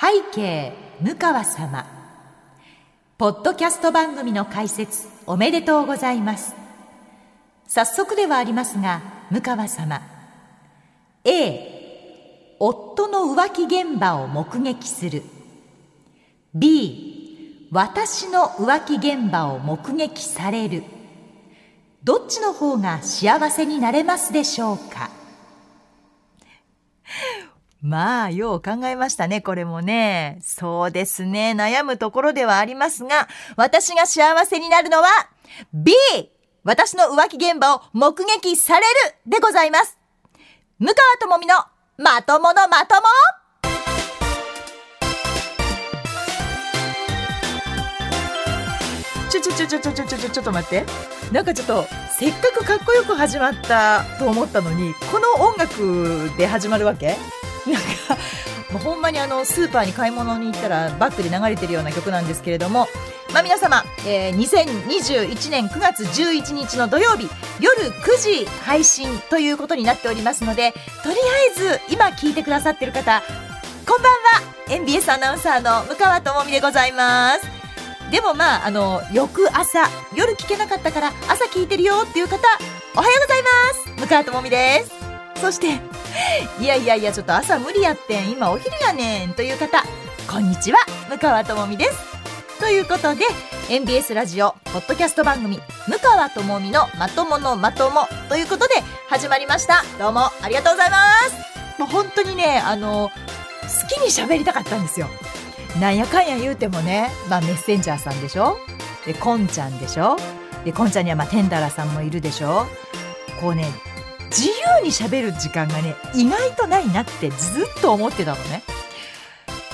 背景向川様。ポッドキャスト番組の解説おめでとうございます。早速ではありますが向川様。A 夫の浮気現場を目撃する。B 私の浮気現場を目撃される。どっちの方が幸せになれますでしょうか？まあ、よう考えましたね、これもね。そうですね、悩むところではありますが、私が幸せになるのは、B! 私の浮気現場を目撃されるでございます。向川智美のまとものまともちょちょちょちょちょちょちょちょっと待って。なんかちょっと、せっかくかっこよく始まったと思ったのに、この音楽で始まるわけなんかもう ほんまにあのスーパーに買い物に行ったらバックで流れてるような曲なんですけれども、まあ、皆様、えー、2021年9月11日の土曜日夜9時配信ということになっておりますのでとりあえず今聞いてくださってる方こんばんは。MBS アナウンサーの向川智美でございます。でもまああの翌朝夜聞けなかったから朝聞いてるよっていう方おはようございます。向川智美です。そして いやいやいやちょっと朝無理やってん。今お昼やねんという方こんにちは。向川智美です。ということで MBS ラジオポッドキャスト番組向川智美のまとものまともということで始まりました。どうもありがとうございます。もう本当にねあの好きに喋りたかったんですよ。なんやかんや言うてもね、まあ、メッセンジャーさんでしょ？でこんちゃんでしょ？でこんちゃんにはまあテンダラさんもいるでしょ？こうね自由にしゃべる時間がね意外とないなってずっと思ってたのね。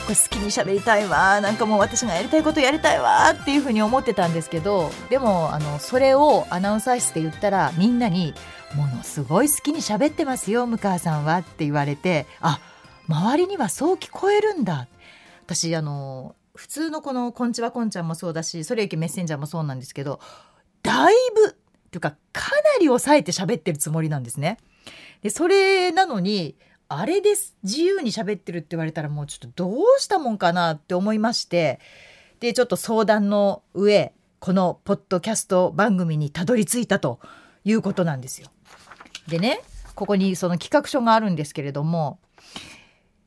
これ好きにしゃべりたいわなんかもう私がやりたいことやりたいわっていうふうに思ってたんですけどでもあのそれをアナウンサー室で言ったらみんなに「ものすごい好きにしゃべってますよ向川さんは」って言われてあ周りにはそう聞こえるんだ私あの普通のこの「こんちはこんちゃん」もそうだしそれゆきメッセンジャーもそうなんですけどだいぶっていうかかなり抑えて喋ってるつもりなんですね。でそれなのにあれです自由に喋ってるって言われたらもうちょっとどうしたもんかなって思いましてでちょっと相談の上このポッドキャスト番組にたどり着いたということなんですよ。でねここにその企画書があるんですけれども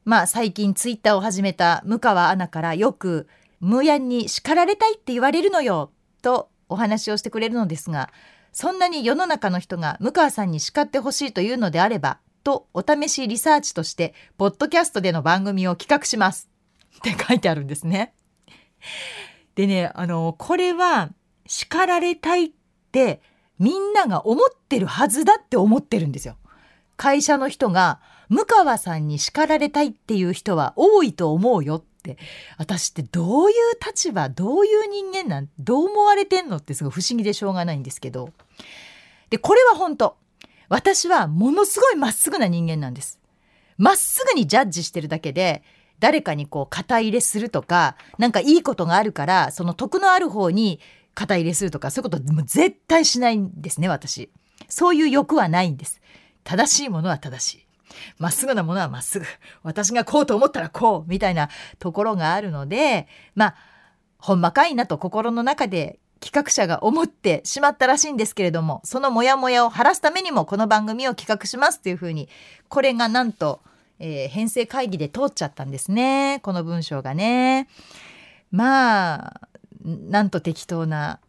まあ最近ツイッターを始めた向川アナからよく「無やに叱られたいって言われるのよ」とお話をしてくれるのですがそんなに世の中の人が向川さんに叱ってほしいというのであれば、とお試しリサーチとして、ポッドキャストでの番組を企画します。って書いてあるんですね。でね、あの、これは叱られたいってみんなが思ってるはずだって思ってるんですよ。会社の人が向川さんに叱られたいっていう人は多いと思うよって私ってどういう立場どういう人間なんどう思われてんのってすごい不思議でしょうがないんですけどでこれは本当私はものすごいまっすぐな人間なんです。まっすぐにジャッジしてるだけで誰かにこう肩入れするとかなんかいいことがあるからその得のある方に肩入れするとかそういうことも絶対しないんですね私。そういう欲はないんです。正しいものは正しい。まっすぐなものはまっすぐ。私がこうと思ったらこうみたいなところがあるので、まあ、ほんまかいなと心の中で企画者が思ってしまったらしいんですけれども、そのモヤモヤを晴らすためにもこの番組を企画しますというふうに、これがなんと、えー、編成会議で通っちゃったんですね。この文章がね。まあ、なんと適当な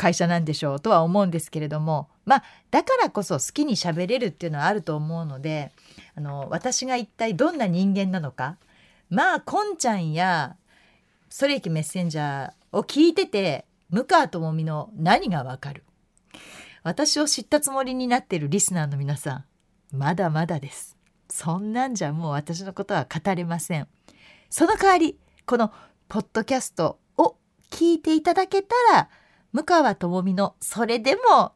会社なんでしょうとは思うんですけれども、まあ、だからこそ好きに喋れるっていうのはあると思うので、あの私が一体どんな人間なのかまあこんちゃんやソレイキメッセンジャーを聞いてて向川智美の何がわかる。私を知ったつもりになっているリスナーの皆さんまだまだです。そんなんじゃもう私のことは語れません。その代わりこのポッドキャストを聞いていただけたら向川智美のそれでも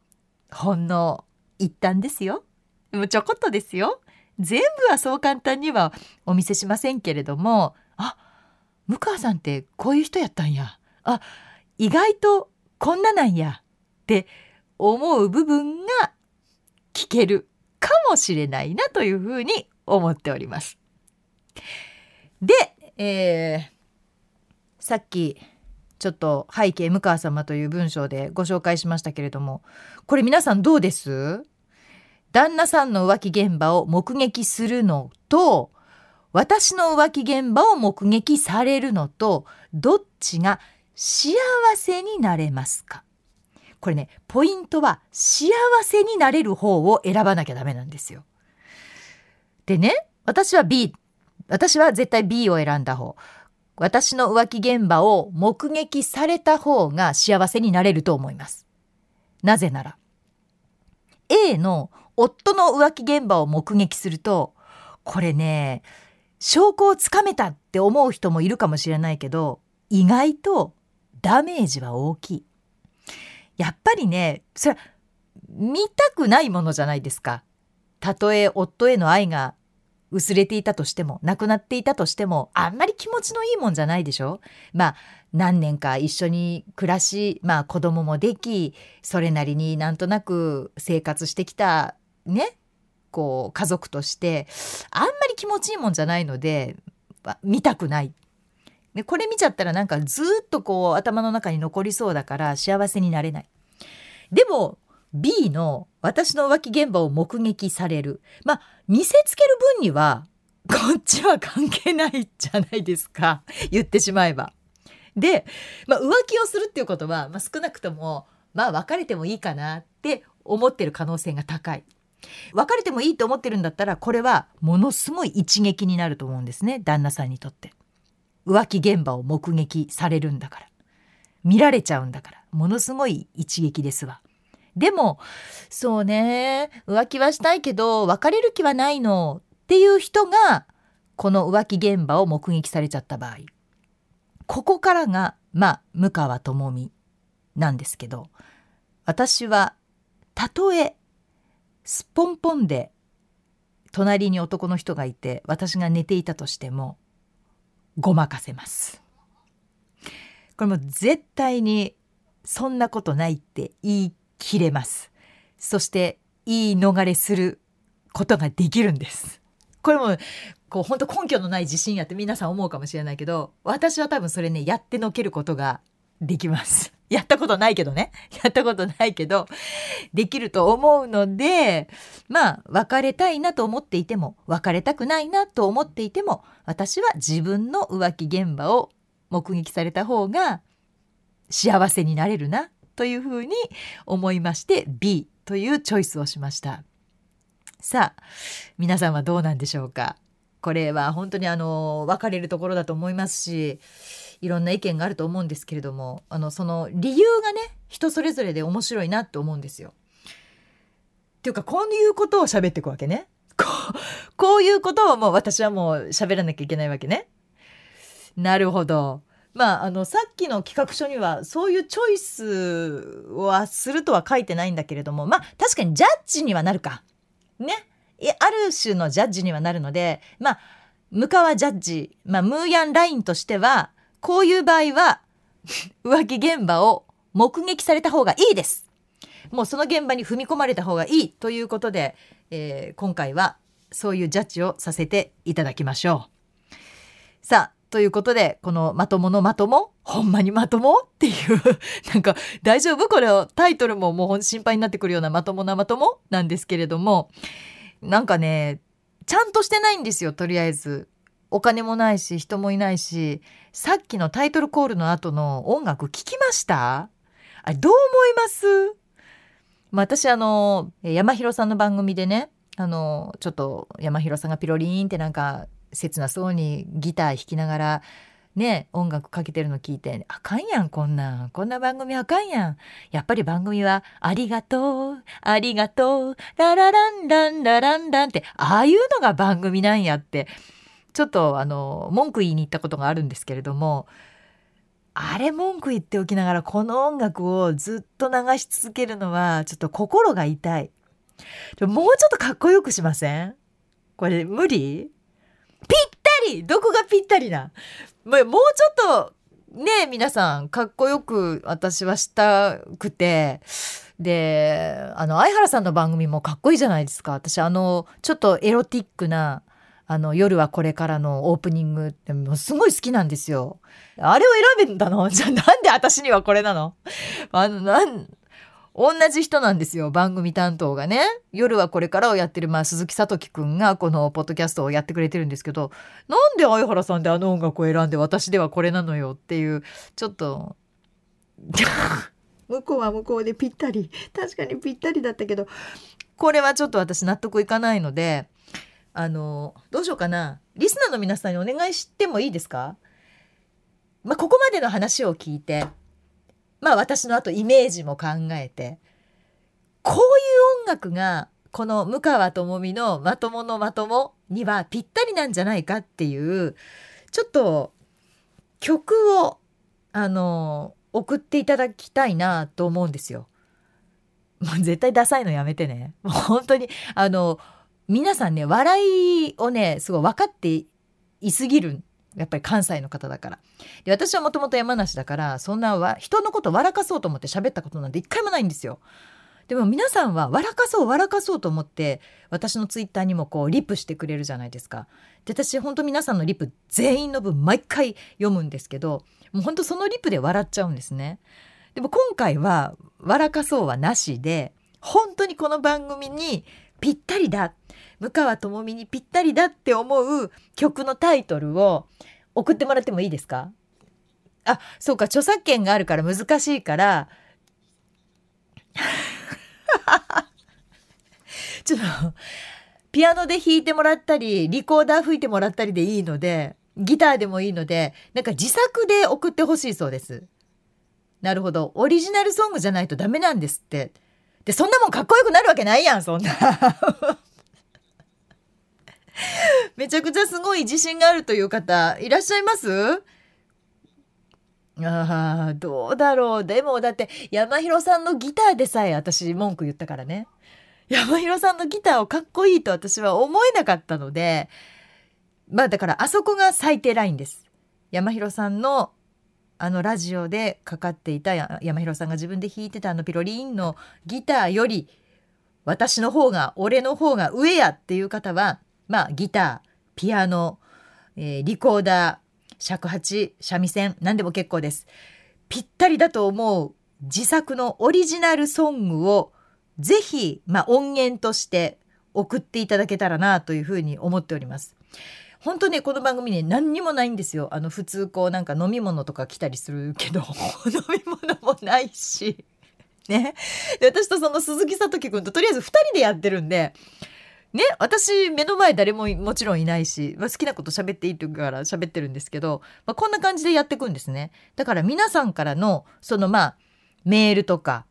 ほんの一旦ですよ。もうちょこっとですよ。全部はそう簡単にはお見せしませんけれどもあ向川さんってこういう人やったんや。あ意外とこんななんや。って思う部分が聞けるかもしれないなというふうに思っております。で、えー、さっきちょっと背景向川様という文章でご紹介しましたけれどもこれ皆さんどうです？旦那さんの浮気現場を目撃するのと私の浮気現場を目撃されるのとどっちが幸せになれますか？これねポイントは幸せになれる方を選ばなきゃダメなんですよ。でね私は B 私は絶対 B を選んだ方。私の浮気現場を目撃された方が幸せになれると思います。なぜなら A の夫の浮気現場を目撃するとこれね証拠をつかめたって思う人もいるかもしれないけど意外とダメージは大きい。やっぱりねそれ見たくないものじゃないですか。たとえ夫への愛が薄れていたとしても亡くなっていたとしてもあんまり気持ちのいいもんじゃないでしょ？まあ何年か一緒に暮らしまあ子供もできそれなりになんとなく生活してきたね？こう家族としてあんまり気持ちいいもんじゃないので見たくない。でこれ見ちゃったらなんかずっとこう頭の中に残りそうだから幸せになれない。でも B の私の浮気現場を目撃される。まあ見せつける分にはこっちは関係ないじゃないですか言ってしまえば。で、まあ、浮気をするっていうことは、まあ、少なくともまあ別れてもいいかなって思ってる可能性が高い。別れてもいいと思ってるんだったらこれはものすごい一撃になると思うんですね旦那さんにとって浮気現場を目撃されるんだから見られちゃうんだからものすごい一撃ですわでもそうね浮気はしたいけど別れる気はないのっていう人がこの浮気現場を目撃されちゃった場合。ここからがまあ向川智美なんですけど私はたとえすっぽんぽんで隣に男の人がいて私が寝ていたとしてもごまかせます。これも絶対にそんなことないって言い切れます。そして言い逃れすることができるんです。これもこう本当根拠のない自信やって皆さん思うかもしれないけど私は多分それねやってのけることができます。やったことないけどね。やったことないけど、できると思うので、まあ、別れたいなと思っていても、別れたくないなと思っていても、私は自分の浮気現場を目撃された方が幸せになれるな、というふうに思いまして、B というチョイスをしました。さあ、皆さんはどうなんでしょうか？これは本当にあの、分かれるところだと思いますし、いろんな意見があると思うんですけれどもあのその理由がね人それぞれで面白いなって思うんですよ。っていうかこういうことを喋っていくわけね。こうこういうことをもう私はもう喋らなきゃいけないわけね。なるほど。まあ、あのさっきの企画書にはそういうチョイスはするとは書いてないんだけれどもまあ確かにジャッジにはなるか。ね。ある種のジャッジにはなるのでまあ向川ジャッジ、まあ、ムーヤンラインとしてはこういう場合は 浮気現場を目撃された方がいいです。もうその現場に踏み込まれた方がいいということで、えー、今回はそういうジャッジをさせていただきましょう。さあ、ということで、このまとものまとも？ほんまにまとも？っていう。なんか大丈夫？これをタイトルももう心配になってくるようなまともなまともなんですけれども、なんかね、ちゃんとしてないんですよ、とりあえず。お金もないし人もいないし。さっきのタイトルコールの後の音楽聞きました？あれどう思います？私あの山広さんの番組でねあのちょっと山広さんがピロリンってなんか切なそうにギター弾きながらね音楽かけてるの聞いてあかんやんこんなん。こんな番組あかんやん。やっぱり番組は「ありがとうありがとうララランランラランラン」ってああいうのが番組なんやって。ちょっとあの文句言いに行ったことがあるんですけれどもあれ文句言っておきながらこの音楽をずっと流し続けるのはちょっと心が痛い。もうちょっとかっこよくしません？これ無理？ぴったり。どこがぴったりな？もうちょっとね皆さんかっこよく私はしたくて。であの相原さんの番組もかっこいいじゃないですか。私あのちょっとエロティックなあの、夜はこれからのオープニングってもうすごい好きなんですよ。あれを選べんだの？じゃあなんで私にはこれなの？あの、なん、同じ人なんですよ、番組担当がね。夜はこれからをやってる、まあ、鈴木聡樹くんがこのポッドキャストをやってくれてるんですけど、なんで相原さんであの音楽を選んで私ではこれなのよっていう、ちょっと、向こうは向こうでぴったり。確かにぴったりだったけど、これはちょっと私納得いかないので、あの、どうしようかな。リスナーの皆さんにお願いしてもいいですか？まあ、ここまでの話を聞いて、まあ私のあとイメージも考えて、こういう音楽がこの向川智美のまとものまともにはぴったりなんじゃないかっていう、ちょっと曲を、あの、送っていただきたいなと思うんですよ。もう絶対ダサいのやめてね。もう本当に、あの、皆さんね、笑いをね、すごい分かっていすぎるやっぱり関西の方だから。で私はもともと山梨だからそんなわ人のこと笑かそうと思って喋ったことなんて一回もないんですよ。でも皆さんは笑かそう笑かそうと思って私のツイッターにもこうリプしてくれるじゃないですか。で私本当皆さんのリプ全員の分毎回読むんですけどもう本当そのリプで笑っちゃうんですね。でも今回は笑かそうはなしで本当にこの番組にぴったりだ向川智美にぴったりだって思う曲のタイトルを送ってもらってもいいですか？あそうか著作権があるから難しいから ちょっとピアノで弾いてもらったりリコーダー吹いてもらったりでいいのでギターでもいいのでなんか自作で送ってほしいそうです。なるほどオリジナルソングじゃないとダメなんですって。でそんなもんかっこよくなるわけないやんそんな めちゃくちゃすごい自信があるという方いらっしゃいます？ああ、どうだろう。でも、だって、山広さんのギターでさえ私文句言ったからね。山広さんのギターをかっこいいと私は思えなかったので、まあだからあそこが最低ラインです。山広さんのあのラジオでかかっていた山広さんが自分で弾いてたあのピロリンのギターより私の方が俺の方が上やっていう方はまあギターピアノ、えー、リコーダー尺八三味線何でも結構です。ぴったりだと思う自作のオリジナルソングをぜひ、まあ、音源として送っていただけたらなというふうに思っております。本当ね、この番組ね、何にもないんですよ。あの、普通こうなんか飲み物とか来たりするけど、飲み物もないし。ね。で、私とその鈴木聡樹君ととりあえず2人でやってるんで、ね、私目の前誰ももちろんいないし、まあ、好きなこと喋っていいから喋ってるんですけど、まあ、こんな感じでやっていくんですね。だから皆さんからの、そのまあ、メールとか、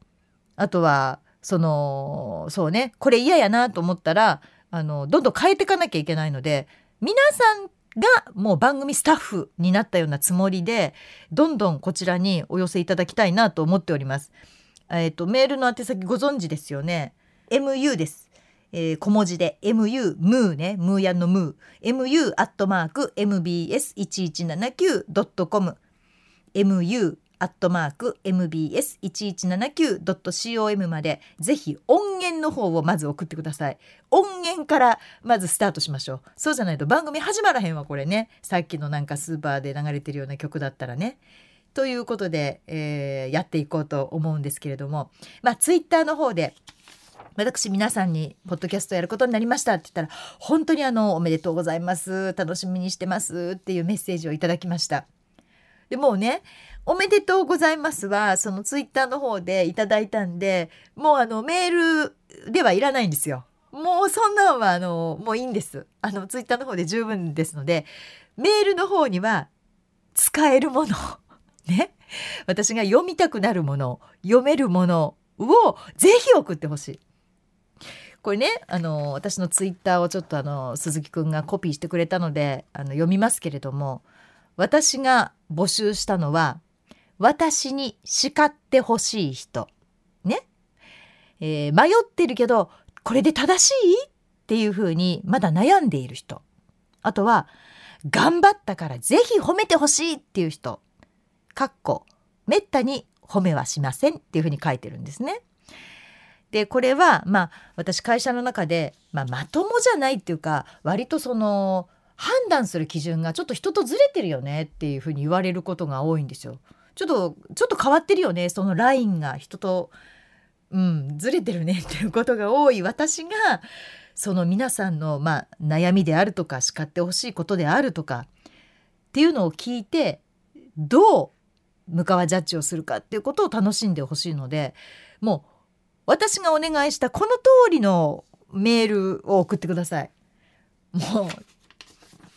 あとは、その、そうね、これ嫌やなと思ったら、あの、どんどん変えていかなきゃいけないので、皆さんがもう番組スタッフになったようなつもりでどんどんこちらにお寄せいただきたいなと思っております。えっ、ー、とメールの宛先ご存知ですよね？MU です。えー、小文字で MU ムーね。ムーヤンのムー。MU アットマーク MBS1179.com MU アットマーク mbs1179.com までぜひ音源の方をまず送ってください。音源からまずスタートしましょう。そうじゃないと番組始まらへんわこれね。さっきのなんかスーパーで流れてるような曲だったらね。ということで、えー、やっていこうと思うんですけれども。まあツイッターの方で私皆さんにポッドキャストやることになりましたって言ったら本当にあのおめでとうございます楽しみにしてますっていうメッセージをいただきましたでもうねおめでとうございますは、そのツイッターの方でいただいたんで、もうあのメールではいらないんですよ。もうそんなんはあの、もういいんです。あのツイッターの方で十分ですので、メールの方には使えるもの、ね。私が読みたくなるもの、読めるものをぜひ送ってほしい。これね、あの、私のツイッターをちょっとあの、鈴木くんがコピーしてくれたので、あの、読みますけれども、私が募集したのは、私に叱ってほしい人。ね。えー、迷ってるけど、これで正しい？っていうふうにまだ悩んでいる人。あとは、頑張ったからぜひ褒めてほしいっていう人。かっこ、めったに褒めはしませんっていうふうに書いてるんですね。でこれはまあ私会社の中で、まあ、まともじゃないっていうか割とその判断する基準がちょっと人とずれてるよねっていうふうに言われることが多いんですよ。ちょっとちょっと変わってるよねそのラインが人と、うん、ずれてるねっていうことが多い私がその皆さんの、まあ、悩みであるとか叱ってほしいことであるとかっていうのを聞いてどう向川ジャッジをするかっていうことを楽しんでほしいのでもう私がお願いしたこの通りのメールを送ってください。もう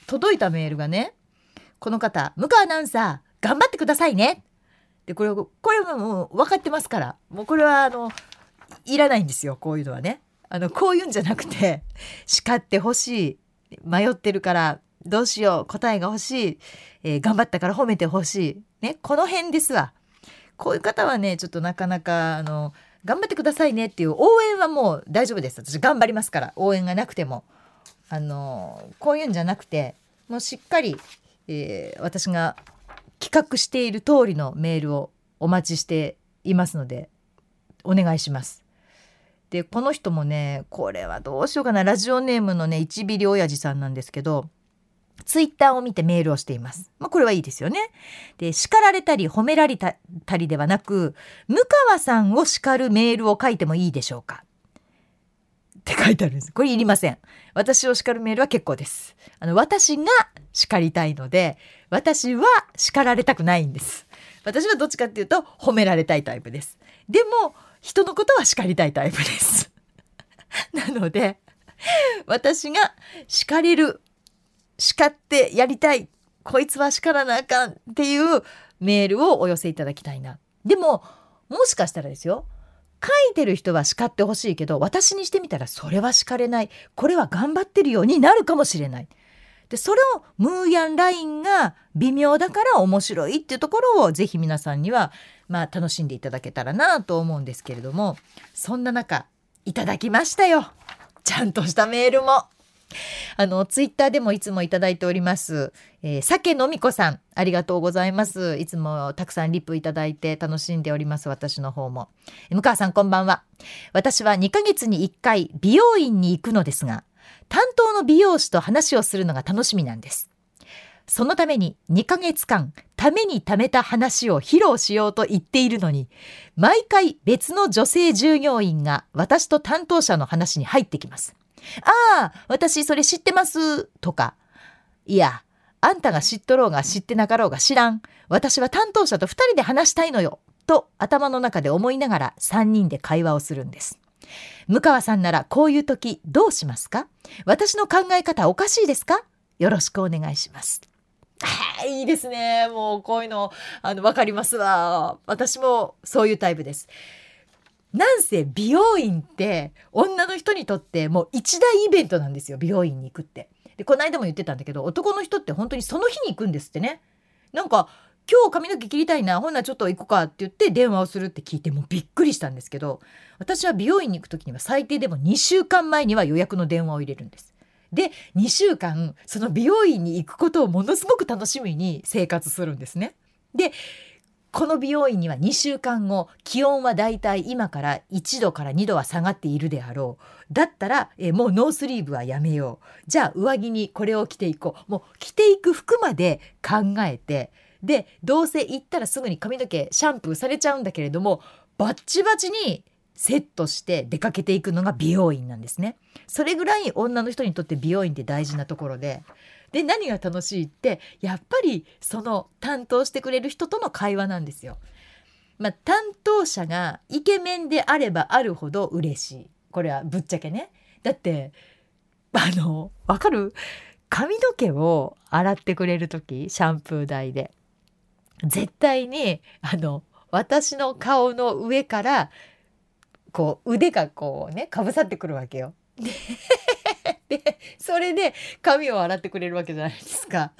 届いたメールがねこの方向川アナウンサー頑張ってくださいね。でこれこれはもう分かってますから。もうこれはあのいらないんですよこういうのはね。あのこういうんじゃなくて叱ってほしい迷ってるからどうしよう答えが欲しい、えー、頑張ったから褒めてほしい。ねこの辺ですわ。こういう方はねちょっとなかなかあの頑張ってくださいねっていう応援はもう大丈夫です。私頑張りますから。応援がなくても。あのこういうんじゃなくてもうしっかり、えー、私が企画している通りのメールをお待ちしていますのでお願いします。でこの人もねこれはどうしようかな。ラジオネームのね一ビリ親父さんなんですけどツイッターを見てメールをしています。まあ、これはいいですよね。で、叱られたり褒められたりではなく、向川さんを叱るメールを書いてもいいでしょうかって書いてあるんです。これいりません。私を叱るメールは結構です。あの、私が叱りたいので、私は叱られたくないんです。私はどっちかっていうと褒められたいタイプです。でも、人のことは叱りたいタイプです。なので、私が叱れる叱ってやりたいこいつは叱らなあかんっていうメールをお寄せいただきたいな。でももしかしたらですよ書いてる人は叱ってほしいけど私にしてみたらそれは叱れないこれは頑張ってるようになるかもしれない。でそれをムーヤンラインが微妙だから面白いっていうところをぜひ皆さんにはまあ楽しんでいただけたらなと思うんですけれどもそんな中いただきましたよちゃんとしたメールも。あの、ツイッターでもいつもいただいております。えー、酒のみこさん、ありがとうございます。いつもたくさんリップいただいて楽しんでおります。私の方も。向川さん、こんばんは。私は2ヶ月に1回美容院に行くのですが、担当の美容師と話をするのが楽しみなんです。そのために2ヶ月間、ために貯めた話を披露しようと言っているのに、毎回別の女性従業員が私と担当者の話に入ってきます。ああ、私それ知ってます。とか。いや、あんたが知っとろうが知ってなかろうが知らん。私は担当者と二人で話したいのよ。と頭の中で思いながら三人で会話をするんです。向川さんならこういう時どうしますか？私の考え方おかしいですか？よろしくお願いします。いいですね。もうこういうの、あの、わかりますわ。私もそういうタイプです。なんせ美容院って女の人にとってもう一大イベントなんですよ美容院に行くって。でこの間も言ってたんだけど男の人って本当にその日に行くんですってね。なんか今日髪の毛切りたいなほんならちょっと行こうかって言って電話をするって聞いてもうびっくりしたんですけど私は美容院に行く時には最低でも2週間前には予約の電話を入れるんです。で2週間その美容院に行くことをものすごく楽しみに生活するんですね。でこの美容院には2週間後気温はだいたい今から1度から2度は下がっているであろう。だったらえもうノースリーブはやめよう。じゃあ上着にこれを着ていこう。もう着ていく服まで考えて。でどうせ行ったらすぐに髪の毛シャンプーされちゃうんだけれどもバッチバチにセットして出かけていくのが美容院なんですね。それぐらい女の人にとって美容院って大事なところで。で何が楽しいってやっぱりその担当してくれる人との会話なんですよ。まあ、担当者がイケメンであればあるほど嬉しいこれはぶっちゃけね。だってあのわかる？髪の毛を洗ってくれる時シャンプー台で絶対にあの私の顔の上からこう腕がこうねかぶさってくるわけよ。でそれで髪を洗ってくれるわけじゃないですか。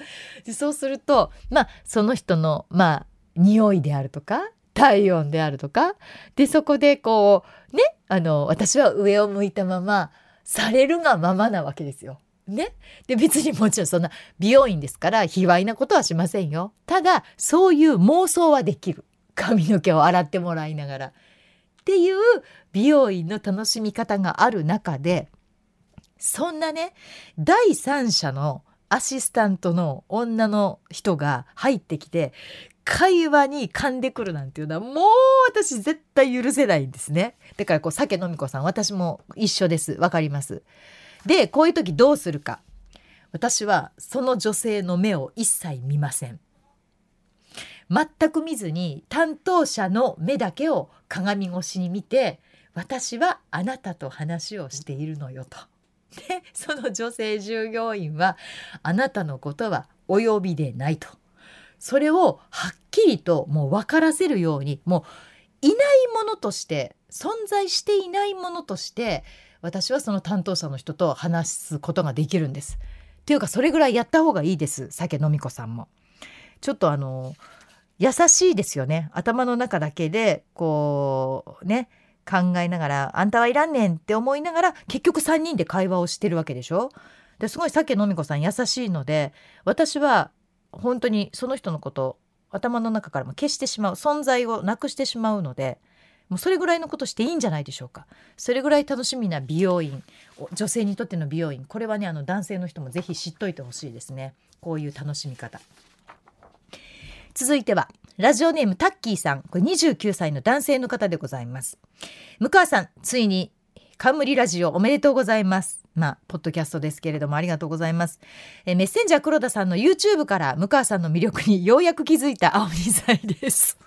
でそうするとまあその人のまあ匂いであるとか体温であるとかでそこでこうねあの私は上を向いたままされるがままなわけですよ。ね、で別にもちろんそんな美容院ですから卑猥なことはしませんよ。ただそういう妄想はできる髪の毛を洗ってもらいながら。っていう美容院の楽しみ方がある中でそんなね第三者のアシスタントの女の人が入ってきて会話に噛んでくるなんていうのはもう私絶対許せないんですね。だからこう酒飲み子さん私も一緒ですわかります。でこういう時どうするか私はその女性の目を一切見ません。全く見ずに担当者の目だけを鏡越しに見て私はあなたと話をしているのよと。でその女性従業員はあなたのことはお呼びでないと。それをはっきりともう分からせるようにもういないものとして存在していないものとして私はその担当者の人と話すことができるんです。っていうかそれぐらいやった方がいいです酒飲み子さんも。ちょっとあの優しいですよね頭の中だけでこうね考えながら「あんたはいらんねん」って思いながら結局3人で会話をしてるわけでしょ？ですごい酒飲み子さん優しいので私は本当にその人のこと頭の中からも消してしまう存在をなくしてしまうのでもうそれぐらいのことしていいんじゃないでしょうか。それぐらい楽しみな美容院女性にとっての美容院これはねあの男性の人もぜひ知っといてほしいですね。こういう楽しみ方。続いては。ラジオネームタッキーさんこれ29歳の男性の方でございます向川さんついに冠ラジオおめでとうございますまあ、ポッドキャストですけれどもありがとうございます。えメッセンジャー黒田さんの YouTube から向川さんの魅力にようやく気づいた青二歳です。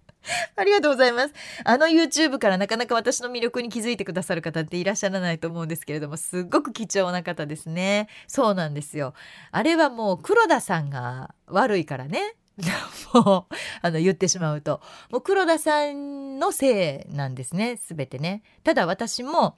ありがとうございます。あの YouTube からなかなか私の魅力に気づいてくださる方っていらっしゃらないと思うんですけれども、すっごく貴重な方ですね。そうなんですよ。あれはもう黒田さんが悪いからね。もうあの言ってしまうと。もう黒田さんのせいなんですね。全てね。ただ私も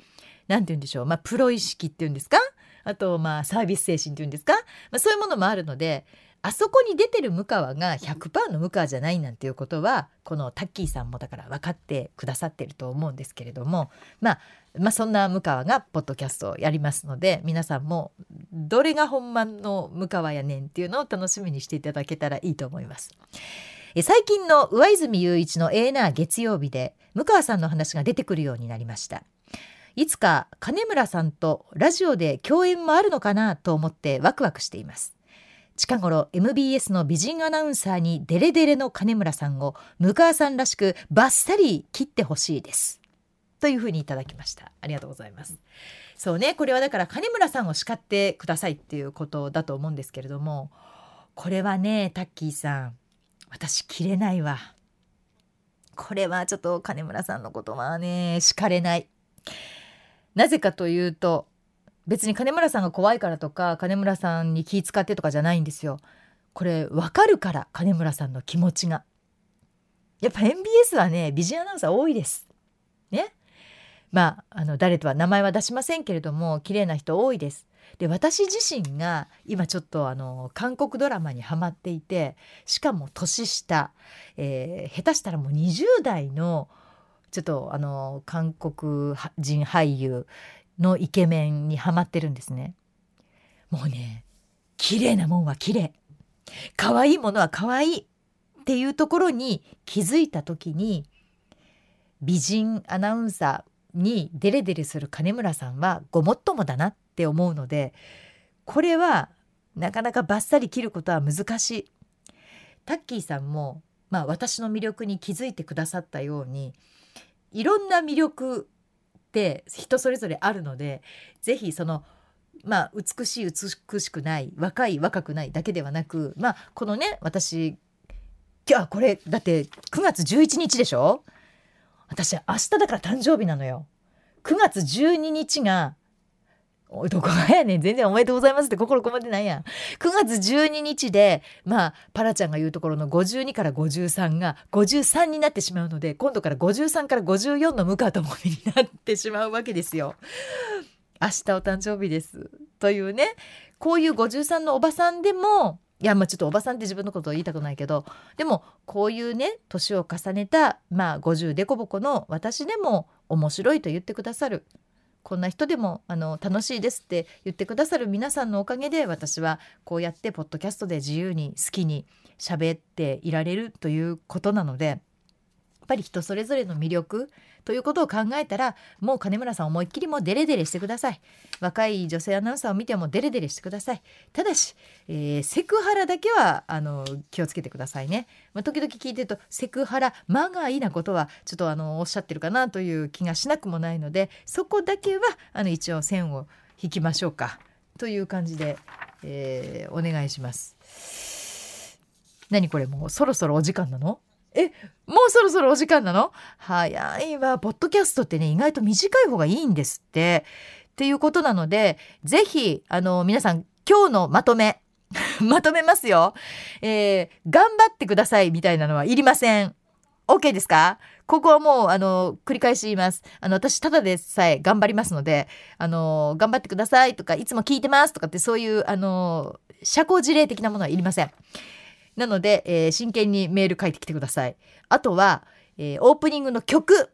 何て言うんでしょう、まあ、プロ意識っていうんですか？あとまあサービス精神っていうんですか、まあ、そういうものもあるのであそこに出てる向川が100%の向川じゃないなんていうことはこのタッキーさんもだから分かってくださってると思うんですけれども、まあ、まあそんな向川がポッドキャストをやりますので皆さんもどれが本番の向川やねんっていうのを楽しみにしていただけたらいいと思います。最近の上泉雄一の A な月曜日で向川さんの話が出てくるようになりました。いつか金村さんとラジオで共演もあるのかなと思ってワクワクしています近頃 MBS の美人アナウンサーにデレデレの金村さんを向川さんらしくバッサリ切ってほしいですというふうにいただきましたありがとうございますそうねこれはだから金村さんを叱ってくださいっていうことだと思うんですけれどもこれはねタッキーさん私切れないわこれはちょっと金村さんのことはね叱れないなぜかというと別に金村さんが怖いからとか金村さんに気使ってとかじゃないんですよ。これ分かるから金村さんの気持ちが。やっぱ MBS はね美人アナウンサー多いです。まああの誰とは名前は出しませんけれども綺麗な人多いです。で私自身が今ちょっとあの韓国ドラマにハマっていてしかも年下、えー、下手したらもう20代のちょっとあの韓国人俳優のイケメンにはまってるんですね。もうね綺麗なもんは綺麗可愛いものは可愛いっていうところに気づいた時に美人アナウンサーにデレデレする金村さんはごもっともだなって思うのでこれはなかなかバッサリ切ることは難しい。タッキーさんも、まあ、私の魅力に気づいてくださったようにいろんな魅力って人それぞれあるので是非そのまあ美しい美しくない若い若くないだけではなくまあこのね私今日これだって9月11日でしょ？私明日だから誕生日なのよ。9月12日がおいどこがやねん。全然おめでとうございますって心こもってないやん。9月12日でまあパラちゃんが言うところの52から53が53になってしまうので今度から53から54の向川智美になってしまうわけですよ。明日お誕生日です。というねこういう53のおばさんでもいやまあちょっとおばさんって自分のことを言いたくないけどでもこういうね年を重ねたまあ50でこぼこの私でも面白いと言ってくださる。こんな人でもあの楽しいですって言ってくださる皆さんのおかげで私はこうやってポッドキャストで自由に好きに喋っていられるということなのでぱり人それぞれの魅力ということを考えたらもう金村さん思いっきりもうデレデレしてください。若い女性アナウンサーを見てもデレデレしてください。ただし、えー、セクハラだけはあの気をつけてくださいね、まあ、時々聞いてるとセクハラまがいなことはちょっとあのおっしゃってるかなという気がしなくもないのでそこだけはあの一応線を引きましょうかという感じで、えー、お願いします。何これもうそろそろお時間なの？え、もうそろそろお時間なの？早いわ。ポッドキャストってね、意外と短い方がいいんですって。っていうことなので、ぜひ、あの、皆さん、今日のまとめ、まとめますよ。えー、頑張ってくださいみたいなのはいりません。OK ですか？ここはもう、あの、繰り返し言います。あの、私、ただでさえ頑張りますので、あの、頑張ってくださいとか、いつも聞いてますとかって、そういう、あの、社交辞令的なものはいりません。なので、えー、真剣にメール書いてきてください。あとは、えー、オープニングの曲、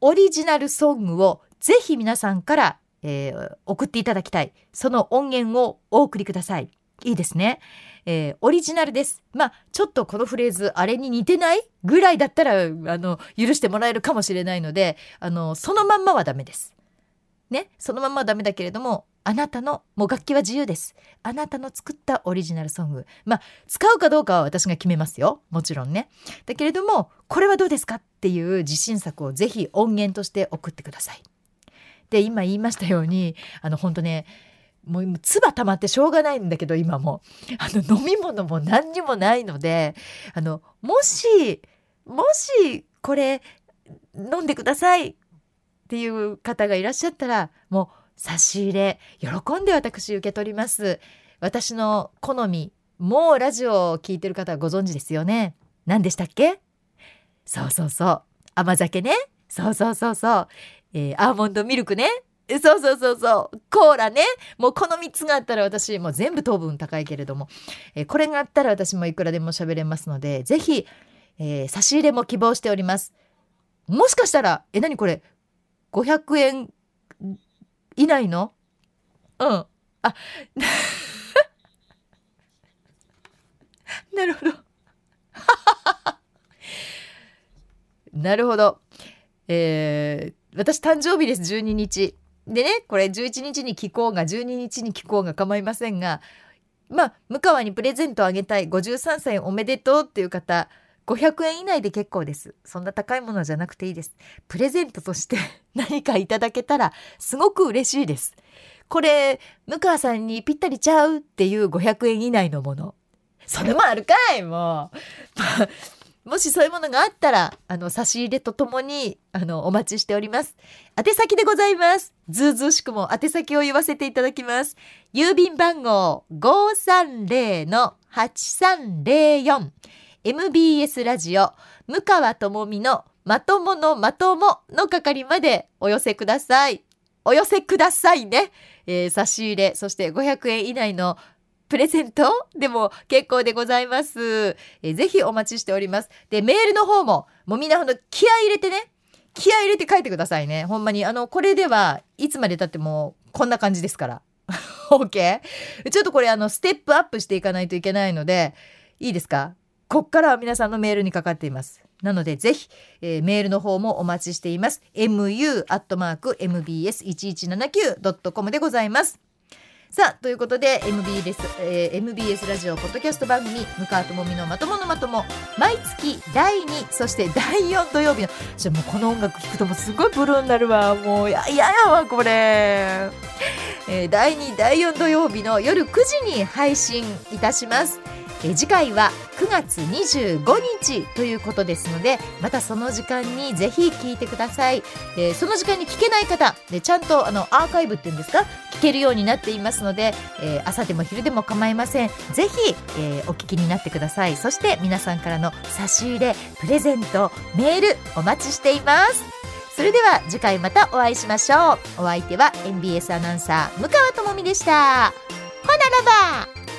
オリジナルソングをぜひ皆さんから、えー、送っていただきたい。その音源をお送りください。いいですね。えー、オリジナルです。まあ、ちょっとこのフレーズ、あれに似てない？ぐらいだったら、あの、許してもらえるかもしれないので、あの、そのまんまはダメです。ね、そのまんまはダメだけれども、あなたの、もう楽器は自由です。あなたの作ったオリジナルソング。まあ、使うかどうかは私が決めますよ。もちろんね。だけれども、これはどうですかっていう自信作をぜひ音源として送ってください。で、今言いましたように、あの、本当ね、もう唾溜まってしょうがないんだけど、今も。あの、飲み物も何にもないので、あの、もし、もし、これ、飲んでくださいっていう方がいらっしゃったら、もう、差し入れ喜んで私受け取ります。私の好みもうラジオを聞いてる方はご存知ですよね。何でしたっけ？そうそうそう。甘酒ね。そうそうそうそう、えー、アーモンドミルクね。そうそうそうそう。コーラね。もうこの3つがあったら私もう全部糖分高いけれども、えー、これがあったら私もいくらでも喋れますのでぜひ、えー、差し入れも希望しております。もしかしたらえ何これ？500円いないの？うん。あ、なるほど。なるほど。えー、私誕生日です、12日。でね、これ11日に聞こうが、12日に聞こうが構いませんが、まあ、向川にプレゼントあげたい、53歳おめでとうっていう方、500円以内で結構です。そんな高いものじゃなくていいです。プレゼントとして 何かいただけたらすごく嬉しいです。これ、向川さんにぴったりちゃうっていう500円以内のもの。それもあるかいもう。もしそういうものがあったら、あの、差し入れとともに、あの、お待ちしております。宛先でございます。ずうずうしくも宛先を言わせていただきます。郵便番号530-8304。MBS ラジオ向川智美のまとものまともの係までお寄せください。お寄せくださいね。えー、差し入れ、そして500円以内のプレゼントでも結構でございます。えー、ぜひお待ちしております。で、メールの方も、もみんなほんと気合い入れてね。気合い入れて書いてくださいね。ほんまに。あの、これではいつまで経ってもこんな感じですから。OK? ちょっとこれあの、ステップアップしていかないといけないので、いいですか？こっからは皆さんのメールにかかっています。なのでぜひ、えー、メールの方もお待ちしています。mu.mbs1179.com でございます。さあということで MBS,、えー、MBS ラジオポッドキャスト番組「向川智美のまとものまとも」毎月第2そして 第4土曜日のじゃもうこの音楽聴くともすごいブルーになるわもうやややわこれ、えー、第2第4土曜日の夜9時に配信いたします。え次回は9月25日ということですのでまたその時間にぜひ聞いてください、えー、その時間に聞けない方でちゃんとあのアーカイブっていうんですか？聞けるようになっていますので、えー、朝でも昼でも構いません。ぜひ、えー、お聞きになってください。そして皆さんからの差し入れプレゼントメールお待ちしています。それでは次回またお会いしましょう。お相手は MBS アナウンサー向川智美でした。ほならば。